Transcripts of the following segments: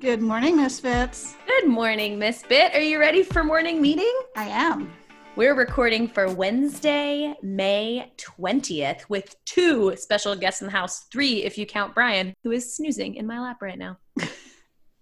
Good morning, Miss Misfits. Good morning, Miss Bit. Are you ready for morning meeting? I am. We're recording for Wednesday, May 20th with two special guests in the house, three if you count Brian, who is snoozing in my lap right now.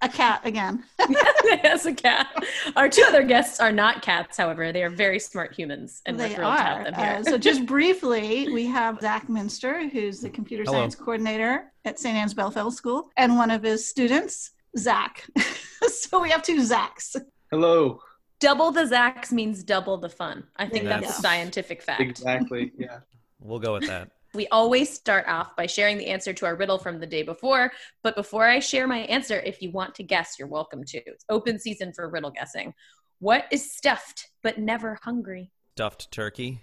A cat again. As a cat. Our two other guests are not cats, however. They are very smart humans, and they we're thrilled to have them here. Uh, so, just briefly, we have Zach Minster, who's the computer Hello. science coordinator at St. Anne's Belfield School, and one of his students, Zach. so, we have two Zachs. Hello. double the Zachs means double the fun. I think There that's a scientific fact. Exactly. Yeah. We'll go with that. We always start off by sharing the answer to our riddle from the day before. But before I share my answer, if you want to guess, you're welcome to. It's open season for riddle guessing. What is stuffed but never hungry? Stuffed turkey.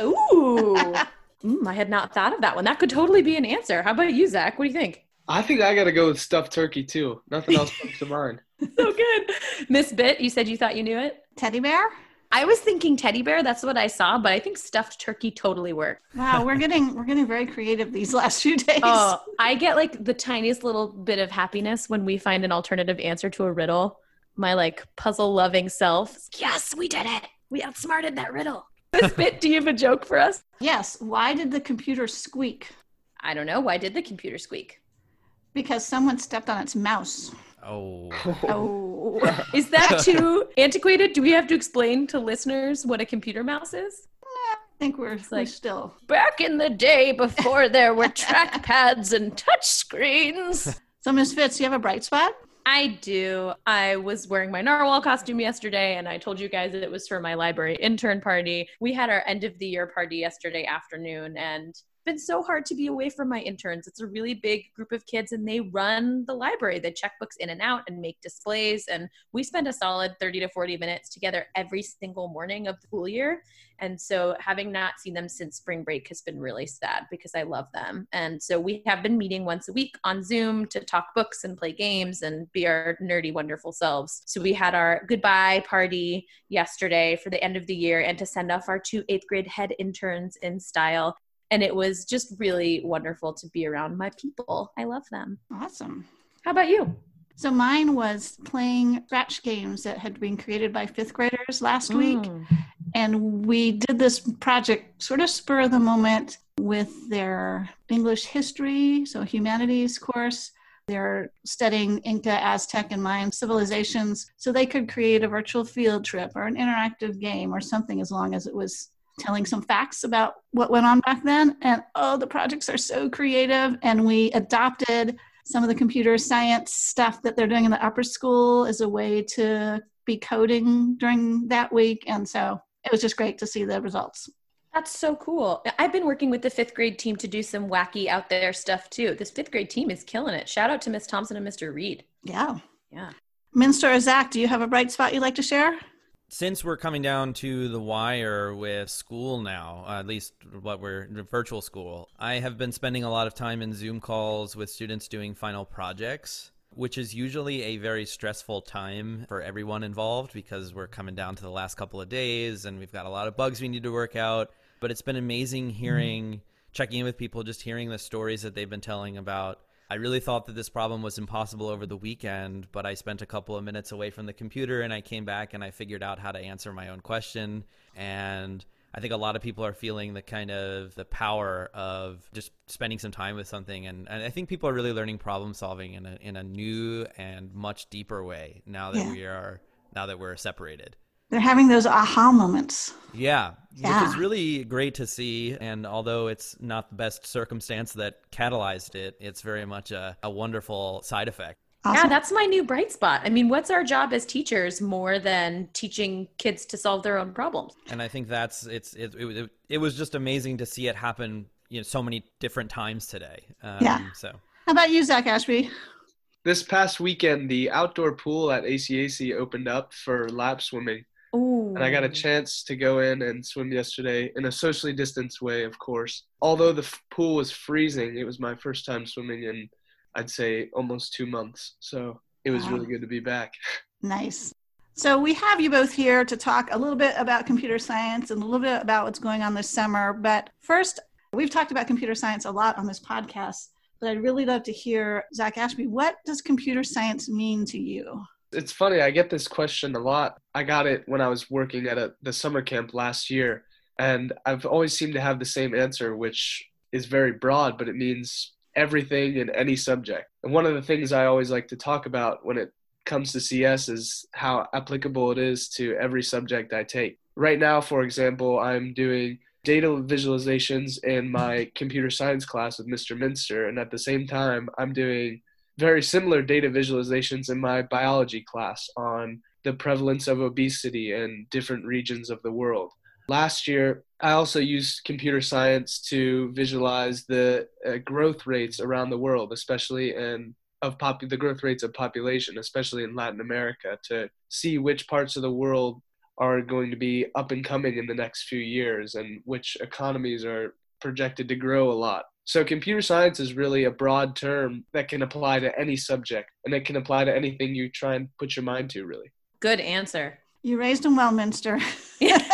Ooh. Mm, I had not thought of that one. That could totally be an answer. How about you, Zach? What do you think? I think I got to go with stuffed turkey too. Nothing else comes to mind. So good. Miss Bit, you said you thought you knew it? Teddy bear? I was thinking teddy bear. That's what I saw, but I think stuffed turkey totally worked. Wow, we're getting we're getting very creative these last few days. Oh, I get like the tiniest little bit of happiness when we find an alternative answer to a riddle. My like puzzle loving self. Yes, we did it. We outsmarted that riddle. Miss Bit, do you have a joke for us? Yes. Why did the computer squeak? I don't know. Why did the computer squeak? Because someone stepped on its mouse. Oh. oh. Oh. Is that too antiquated? Do we have to explain to listeners what a computer mouse is? I think we're, we're like- still. Back in the day before there were trackpads and touch screens. So, Miss Fitz, you have a bright spot? I do. I was wearing my narwhal costume yesterday, and I told you guys that it was for my library intern party. We had our end of the year party yesterday afternoon, and it's been so hard to be away from my interns. It's a really big group of kids, and they run the library. They check books in and out and make displays. And we spend a solid 30 to 40 minutes together every single morning of the school year. And so, having not seen them since spring break has been really sad because I love them. And so, we have been meeting once a week on Zoom to talk books and play games and be our nerdy, wonderful selves. So, we had our goodbye party yesterday for the end of the year and to send off our two eighth grade head interns in style. And it was just really wonderful to be around my people. I love them. Awesome. How about you? So mine was playing Scratch games that had been created by fifth graders last week. Mm. And we did this project sort of spur of the moment with their English history, so humanities course. They're studying Inca, Aztec, and Mayan civilizations. So they could create a virtual field trip or an interactive game or something as long as it was telling some facts about what went on back then. And oh, the projects are so creative. And we adopted some of the computer science stuff that they're doing in the upper school as a way to be coding during that week. And so it was just great to see the results. That's so cool. I've been working with the fifth grade team to do some wacky out there stuff too. This fifth grade team is killing it. Shout out to Miss Thompson and Mr. Reed. Yeah. Yeah. Minster or Zach, do you have a bright spot you'd like to share? Since we're coming down to the wire with school now, uh, at least what we're virtual school, I have been spending a lot of time in Zoom calls with students doing final projects, which is usually a very stressful time for everyone involved because we're coming down to the last couple of days and we've got a lot of bugs we need to work out. But it's been amazing hearing, checking in with people, just hearing the stories that they've been telling about I really thought that this problem was impossible over the weekend, but I spent a couple of minutes away from the computer and I came back and I figured out how to answer my own question. And I think a lot of people are feeling the kind of the power of just spending some time with something. And, and I think people are really learning problem solving in a, in a new and much deeper way now that Yeah. we are, now that we're separated. They're having those aha moments. Yeah, Yeah. which is really great to see. And although it's not the best circumstance that catalyzed it, it's very much a, a wonderful side effect. Yeah, that's my new bright spot. I mean, what's our job as teachers more than teaching kids to solve their own problems? And I think that's it's it, it, it, it was just amazing to see it happen. You know, so many different times today. Um, Yeah. So How about you, Zach Ashby? This past weekend, the outdoor pool at ACAC opened up for lap swimming, Ooh. And I got a chance to go in and swim yesterday in a socially distanced way, of course. Although the f- pool was freezing, it was my first time swimming in, I'd say, almost two months. So it was Wow. really good to be back. Nice. So we have you both here to talk a little bit about computer science and a little bit about what's going on this summer. But first, we've talked about computer science a lot on this podcast. but I'd really love to hear, Zach Ashby, what does computer science mean to you? It's funny, I get this question a lot. I got it when I was working at a, the summer camp last year, and I've always seemed to have the same answer, which is very broad, but it means everything in any subject. And one of the things I always like to talk about when it comes to CS is how applicable it is to every subject I take. Right now, for example, I'm doing data visualizations in my computer science class with Mr. Minster, and at the same time, I'm doing very similar data visualizations in my biology class on the prevalence of obesity in different regions of the world. Last year, I also used computer science to visualize the uh, growth rates around the world, especially in of pop- the growth rates of population, especially in Latin America, to see which parts of the world are going to be up and coming in the next few years and which economies are projected to grow a lot. So, computer science is really a broad term that can apply to any subject and it can apply to anything you try and put your mind to, really. Good answer. You raised him well, Minster.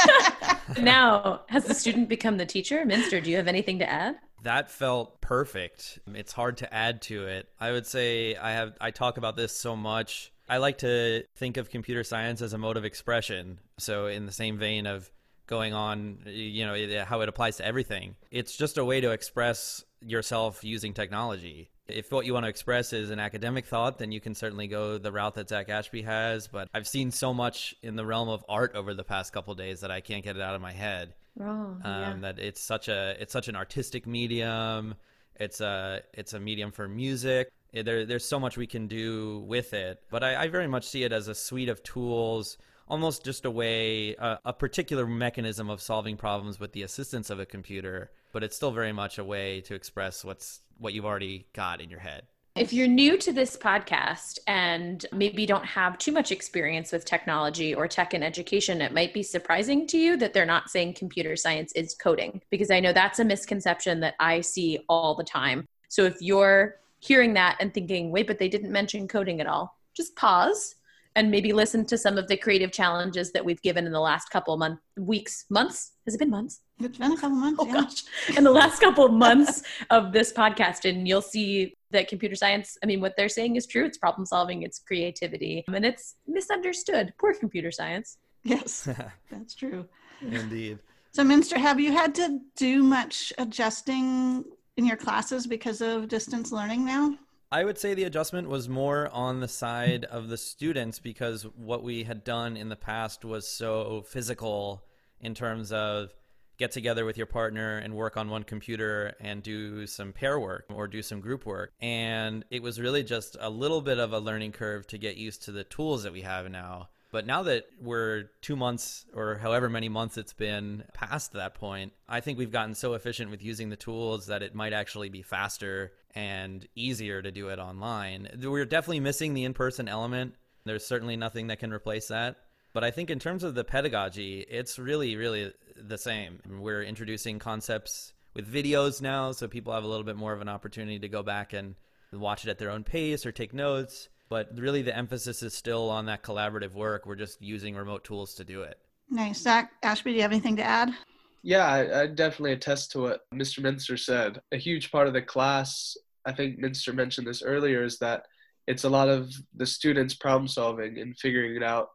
now, has the student become the teacher? Minster, do you have anything to add? That felt perfect. It's hard to add to it. I would say I have I talk about this so much. I like to think of computer science as a mode of expression. So in the same vein of going on, you know, how it applies to everything. It's just a way to express yourself using technology. If what you want to express is an academic thought, then you can certainly go the route that Zach Ashby has. But I've seen so much in the realm of art over the past couple days that I can't get it out of my head. Oh, um, yeah. That it's such a it's such an artistic medium. It's a it's a medium for music. There, there's so much we can do with it, but I, I very much see it as a suite of tools almost just a way, uh, a particular mechanism of solving problems with the assistance of a computer, but it's still very much a way to express what's what you've already got in your head. If you're new to this podcast and maybe don't have too much experience with technology or tech and education, it might be surprising to you that they're not saying computer science is coding, because I know that's a misconception that I see all the time. So if you're hearing that and thinking, wait, but they didn't mention coding at all, just pause and maybe listen to some of the creative challenges that we've given in the last couple of months, weeks, months. Has it been months? It's been a couple months. Oh yeah. gosh, in the last couple of months of this podcast, and you'll see that computer science. I mean, what they're saying is true. It's problem solving. It's creativity, and it's misunderstood. Poor computer science. Yes, that's true. Indeed. So, Minster, have you had to do much adjusting in your classes because of distance learning now? I would say the adjustment was more on the side of the students because what we had done in the past was so physical in terms of get together with your partner and work on one computer and do some pair work or do some group work. And it was really just a little bit of a learning curve to get used to the tools that we have now. But now that we're two months or however many months it's been past that point, I think we've gotten so efficient with using the tools that it might actually be faster and easier to do it online. We're definitely missing the in person element. There's certainly nothing that can replace that. But I think in terms of the pedagogy, it's really, really the same. We're introducing concepts with videos now, so people have a little bit more of an opportunity to go back and watch it at their own pace or take notes but really the emphasis is still on that collaborative work. We're just using remote tools to do it. Nice. Zach, Ashby, do you have anything to add? Yeah, I, I definitely attest to what Mr. Minster said. A huge part of the class, I think Minster mentioned this earlier, is that it's a lot of the students problem solving and figuring it out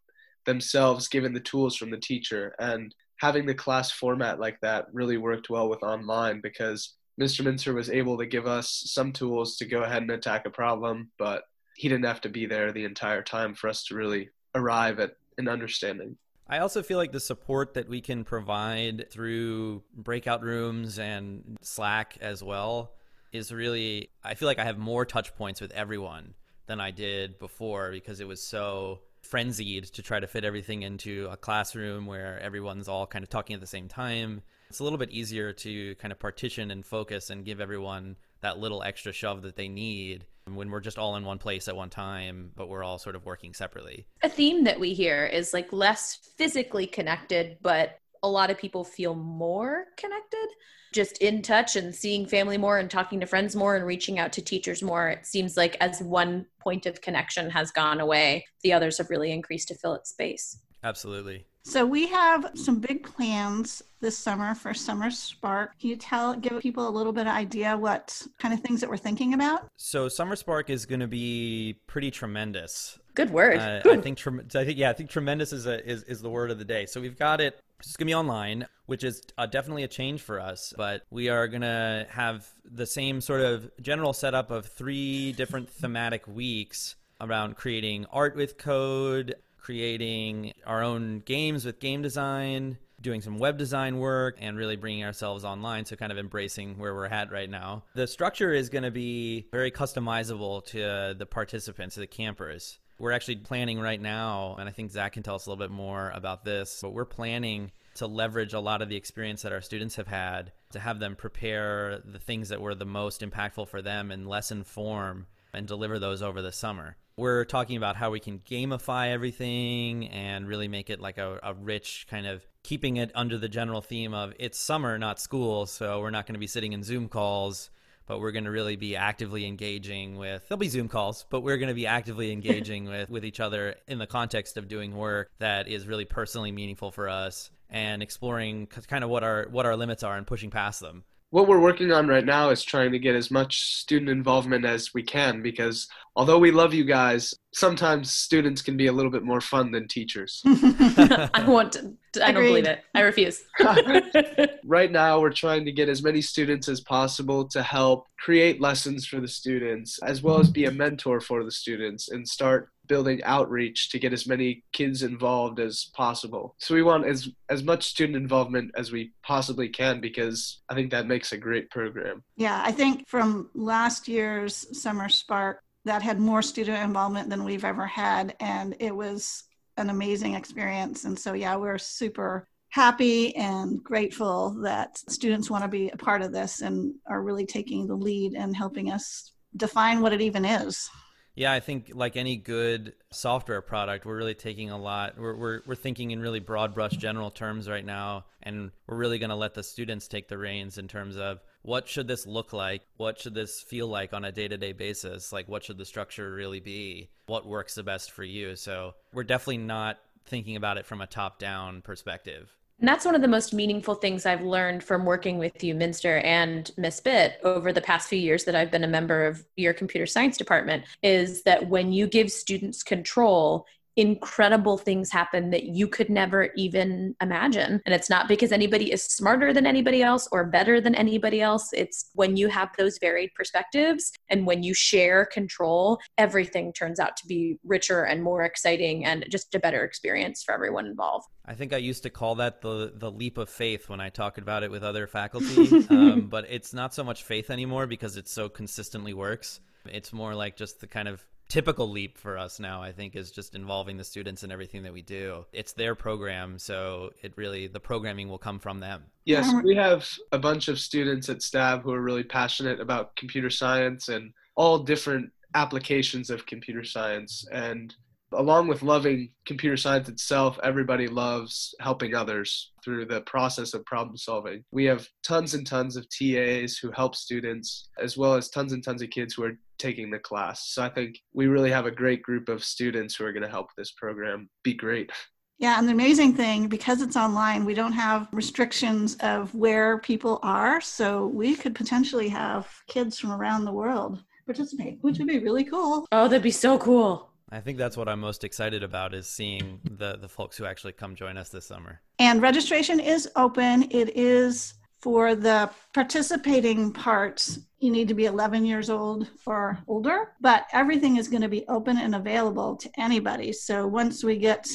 themselves given the tools from the teacher. And having the class format like that really worked well with online because Mr. Minster was able to give us some tools to go ahead and attack a problem, but he didn't have to be there the entire time for us to really arrive at an understanding. I also feel like the support that we can provide through breakout rooms and Slack as well is really, I feel like I have more touch points with everyone than I did before because it was so frenzied to try to fit everything into a classroom where everyone's all kind of talking at the same time. It's a little bit easier to kind of partition and focus and give everyone that little extra shove that they need when we're just all in one place at one time, but we're all sort of working separately. A theme that we hear is like less physically connected, but a lot of people feel more connected, just in touch and seeing family more and talking to friends more and reaching out to teachers more. It seems like as one point of connection has gone away, the others have really increased to fill its space. Absolutely. So we have some big plans this summer for Summer Spark. Can you tell, give people a little bit of idea what kind of things that we're thinking about? So Summer Spark is going to be pretty tremendous. Good word. Uh, I think. I think. Yeah, I think tremendous is a, is is the word of the day. So we've got it. It's going to be online, which is uh, definitely a change for us. But we are going to have the same sort of general setup of three different thematic weeks around creating art with code, creating our own games with game design, doing some web design work, and really bringing ourselves online. So, kind of embracing where we're at right now. The structure is going to be very customizable to the participants, to the campers. We're actually planning right now, and I think Zach can tell us a little bit more about this, but we're planning to leverage a lot of the experience that our students have had to have them prepare the things that were the most impactful for them in lesson form and deliver those over the summer we're talking about how we can gamify everything and really make it like a, a, rich kind of keeping it under the general theme of it's summer, not school. So we're not going to be sitting in Zoom calls, but we're going to really be actively engaging with, there'll be Zoom calls, but we're going to be actively engaging with, with each other in the context of doing work that is really personally meaningful for us and exploring kind of what our, what our limits are and pushing past them what we're working on right now is trying to get as much student involvement as we can because although we love you guys, sometimes students can be a little bit more fun than teachers. I want to, I don't believe it. I refuse. right now, we're trying to get as many students as possible to help create lessons for the students, as well as be a mentor for the students and start building outreach to get as many kids involved as possible. So we want as as much student involvement as we possibly can because I think that makes a great program. Yeah, I think from last year's Summer Spark that had more student involvement than we've ever had and it was an amazing experience and so yeah, we're super happy and grateful that students want to be a part of this and are really taking the lead and helping us define what it even is. Yeah, I think like any good software product, we're really taking a lot. We're we're we're thinking in really broad brush general terms right now, and we're really going to let the students take the reins in terms of what should this look like, what should this feel like on a day to day basis, like what should the structure really be, what works the best for you. So we're definitely not thinking about it from a top down perspective. And that's one of the most meaningful things I've learned from working with you, Minster and Miss Bit, over the past few years that I've been a member of your computer science department, is that when you give students control, incredible things happen that you could never even imagine. And it's not because anybody is smarter than anybody else or better than anybody else. It's when you have those varied perspectives and when you share control, everything turns out to be richer and more exciting and just a better experience for everyone involved. I think I used to call that the the leap of faith when I talked about it with other faculty, um, but it's not so much faith anymore because it so consistently works. It's more like just the kind of typical leap for us now i think is just involving the students in everything that we do. It's their program so it really the programming will come from them. Yes we have a bunch of students at STAB who are really passionate about computer science and all different applications of computer science. And along with loving computer science itself, everybody loves helping others through the process of problem solving. We have tons and tons of TAs who help students, as well as tons and tons of kids who are taking the class. So I think we really have a great group of students who are going to help this program be great. Yeah, and the amazing thing, because it's online, we don't have restrictions of where people are. So we could potentially have kids from around the world participate, which would be really cool. Oh, that'd be so cool. I think that's what I'm most excited about is seeing the the folks who actually come join us this summer. And registration is open. It is for the participating parts. You need to be 11 years old or older, but everything is going to be open and available to anybody. So once we get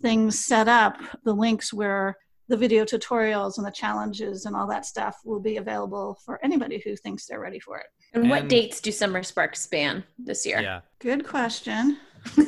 things set up, the links where the video tutorials and the challenges and all that stuff will be available for anybody who thinks they're ready for it. And, and what dates do Summer Sparks span this year? Yeah. Good question.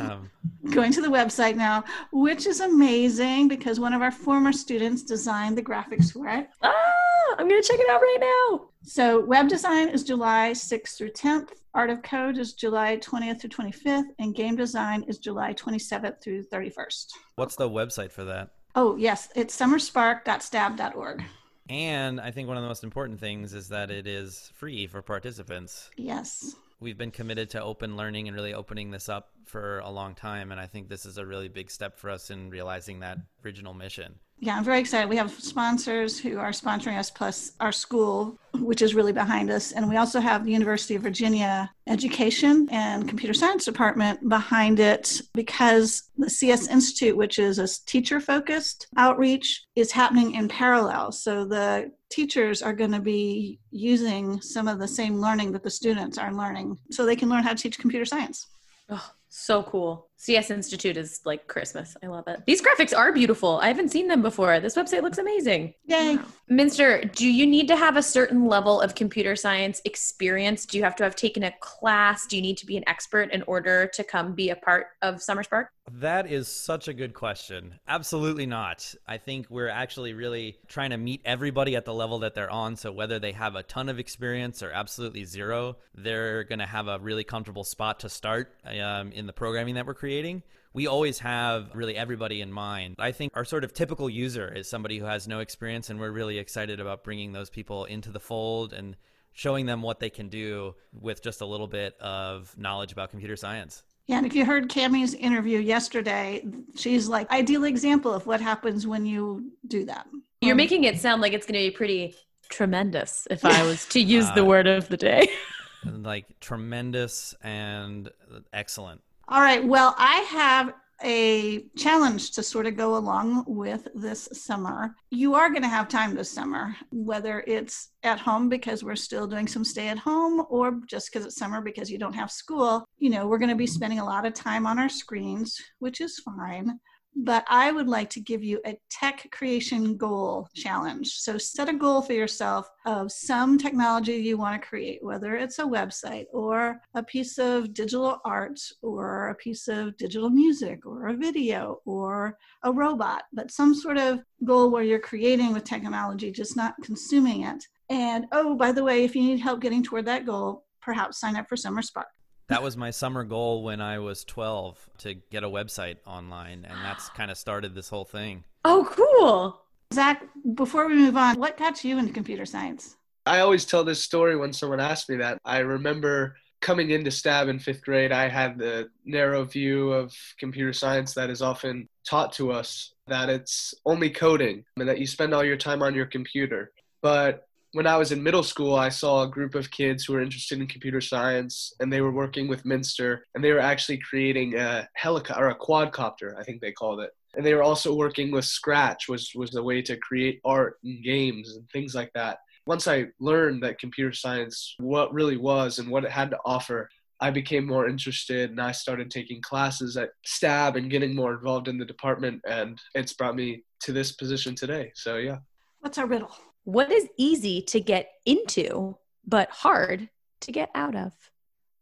um, Going to the website now, which is amazing because one of our former students designed the graphics for it. Ah, I'm going to check it out right now. So, web design is July 6th through 10th. Art of Code is July 20th through 25th, and game design is July 27th through 31st. What's the website for that? Oh, yes, it's summerspark.stab.org. And I think one of the most important things is that it is free for participants. Yes. We've been committed to open learning and really opening this up for a long time. And I think this is a really big step for us in realizing that original mission. Yeah, I'm very excited. We have sponsors who are sponsoring us, plus our school, which is really behind us. And we also have the University of Virginia Education and Computer Science Department behind it because the CS Institute, which is a teacher focused outreach, is happening in parallel. So the teachers are going to be using some of the same learning that the students are learning so they can learn how to teach computer science. Oh, so cool. CS Institute is like Christmas. I love it. These graphics are beautiful. I haven't seen them before. This website looks amazing. Yay. Minster, do you need to have a certain level of computer science experience? Do you have to have taken a class? Do you need to be an expert in order to come be a part of Summer Spark? That is such a good question. Absolutely not. I think we're actually really trying to meet everybody at the level that they're on. So whether they have a ton of experience or absolutely zero, they're going to have a really comfortable spot to start um, in the programming that we're creating. We always have really everybody in mind. I think our sort of typical user is somebody who has no experience, and we're really excited about bringing those people into the fold and showing them what they can do with just a little bit of knowledge about computer science. Yeah, and if you heard Cammie's interview yesterday, she's like ideal example of what happens when you do that. You're um, making it sound like it's going to be pretty tremendous if I was to use uh, the word of the day. like tremendous and excellent. All right. Well, I have a challenge to sort of go along with this summer. You are going to have time this summer, whether it's at home because we're still doing some stay at home or just because it's summer because you don't have school. You know, we're going to be spending a lot of time on our screens, which is fine but I would like to give you a tech creation goal challenge. So set a goal for yourself of some technology you want to create, whether it's a website or a piece of digital art or a piece of digital music or a video or a robot, but some sort of goal where you're creating with technology, just not consuming it. And oh, by the way, if you need help getting toward that goal, perhaps sign up for Summer Spark. That was my summer goal when I was 12 to get a website online, and that's kind of started this whole thing. Oh, cool. Zach, before we move on, what got you into computer science? I always tell this story when someone asks me that. I remember coming into STAB in fifth grade, I had the narrow view of computer science that is often taught to us that it's only coding and that you spend all your time on your computer. But when I was in middle school, I saw a group of kids who were interested in computer science, and they were working with Minster, and they were actually creating a helicopter or a quadcopter, I think they called it. And they were also working with Scratch, was was the way to create art and games and things like that. Once I learned that computer science, what really was and what it had to offer, I became more interested and I started taking classes at STAB and getting more involved in the department, and it's brought me to this position today. So yeah. What's our riddle? What is easy to get into, but hard to get out of?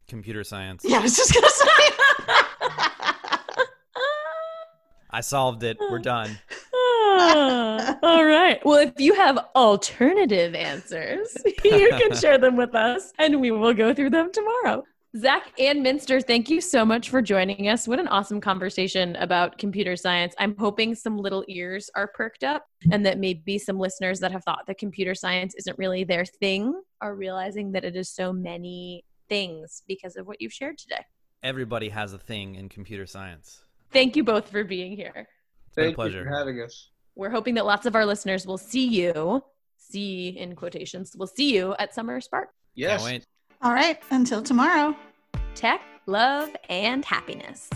Computer science. Yeah, I was just going to say. I solved it. We're done. Ah, all right. Well, if you have alternative answers, you can share them with us and we will go through them tomorrow. Zach and Minster, thank you so much for joining us. What an awesome conversation about computer science. I'm hoping some little ears are perked up and that maybe some listeners that have thought that computer science isn't really their thing are realizing that it is so many things because of what you've shared today. Everybody has a thing in computer science. Thank you both for being here. Thank you for having us. We're hoping that lots of our listeners will see you, see in quotations, will see you at Summer Spark. Yes. All right. Until tomorrow. Tech, love, and happiness.